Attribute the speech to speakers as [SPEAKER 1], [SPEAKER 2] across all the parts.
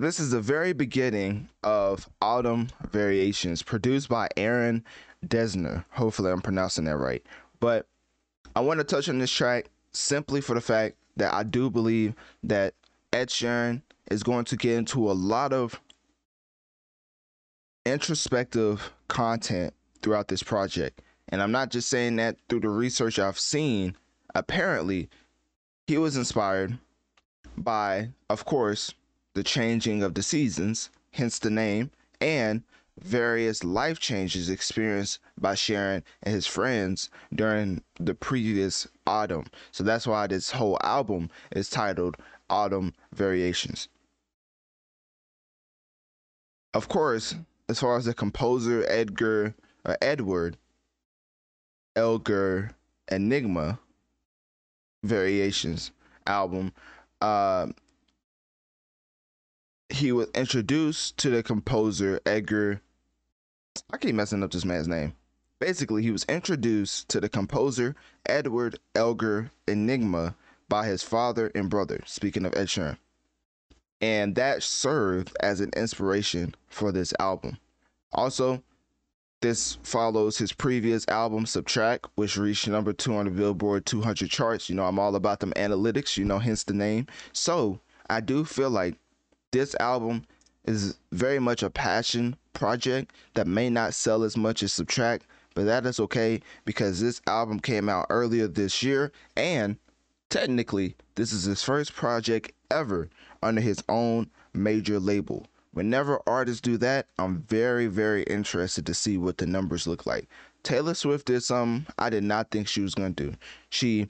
[SPEAKER 1] This is the very beginning of Autumn Variations, produced by Aaron Dessner. Hopefully, I'm pronouncing that right. But I want to touch on this track simply for the fact that I do believe that Ed Sheeran is going to get into a lot of introspective content throughout this project. And I'm not just saying that through the research I've seen. Apparently, he was inspired by, of course, the changing of the seasons, hence the name, and various life changes experienced by Sheeran and his friends during the previous autumn. So that's why this whole album is titled Autumn Variations. Of course, as far as the composer Edgar or Edward Elgar Enigma Variations album, uh, he was introduced to the composer Edgar. I keep messing up this man's name. Basically, he was introduced to the composer Edward Elgar Enigma by his father and brother. Speaking of Ed Sheeran, and that served as an inspiration for this album. Also, this follows his previous album Subtract, which reached number two on the Billboard 200 charts. You know, I'm all about them analytics. You know, hence the name. So I do feel like this album is very much a passion project that may not sell as much as Subtract, but that is okay because this album came out earlier this year and technically this is his first project ever under his own major label. Whenever artists do that, I'm very, very interested to see what the numbers look like. Taylor Swift did something I did not think she was going to do. She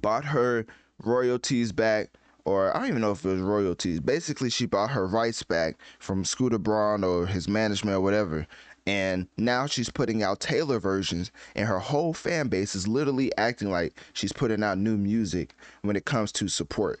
[SPEAKER 1] bought her royalties back or I don't even know if it was royalties. Basically, she bought her rights back from Scooter Braun or his management or whatever. And now she's putting out Taylor versions, and her whole fan base is literally acting like she's putting out new music when it comes to support.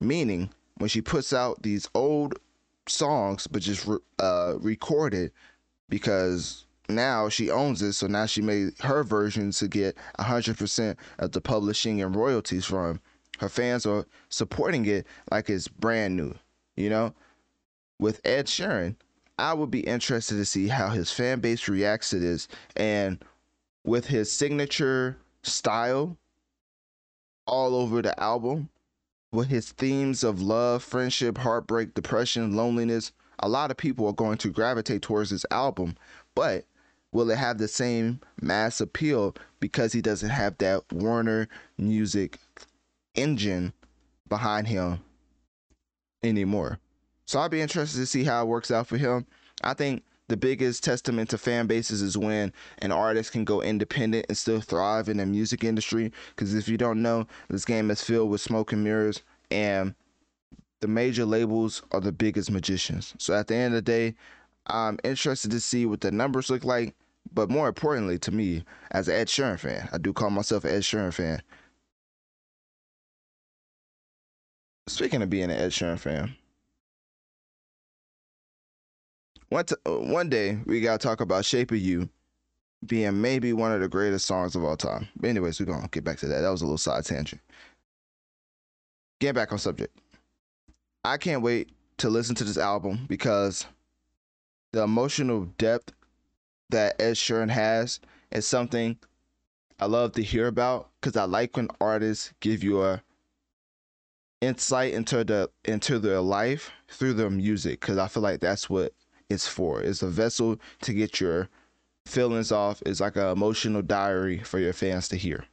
[SPEAKER 1] Meaning, when she puts out these old songs, but just uh, recorded, because now she owns it, so now she made her version to get 100% of the publishing and royalties from. Her fans are supporting it like it's brand new, you know? With Ed Sheeran, I would be interested to see how his fan base reacts to this. And with his signature style all over the album, with his themes of love, friendship, heartbreak, depression, loneliness, a lot of people are going to gravitate towards this album. But will it have the same mass appeal because he doesn't have that Warner music engine behind him anymore? So I'll be interested to see how it works out for him. I think the biggest testament to fan bases is when an artist can go independent and still thrive in the music industry. Because if you don't know, this game is filled with smoke and mirrors, and the major labels are the biggest magicians. So at the end of the day, I'm interested to see what the numbers look like. But more importantly to me, as an Ed Sheeran fan, I do call myself an Ed Sheeran fan. Speaking of being an Ed Sheeran fan, one t- one day we gotta talk about "Shape of You" being maybe one of the greatest songs of all time. But anyways, we're gonna get back to that. That was a little side tangent. Getting back on subject. I can't wait to listen to this album because the emotional depth that Ed Sheeran has is something I love to hear about because I like when artists give you a insight into the into their life through their music because I feel like that's what it's for. It's a vessel to get your feelings off. It's like an emotional diary for your fans to hear.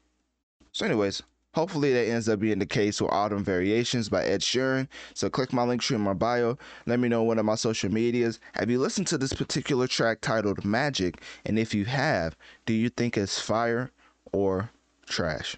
[SPEAKER 1] So, anyways, hopefully that ends up being the case with Autumn Variations by Ed Sheeran. So click my link tree in my bio. Let me know one of my social medias. Have you listened to this particular track titled Magic? And if you have, do you think it's fire or trash?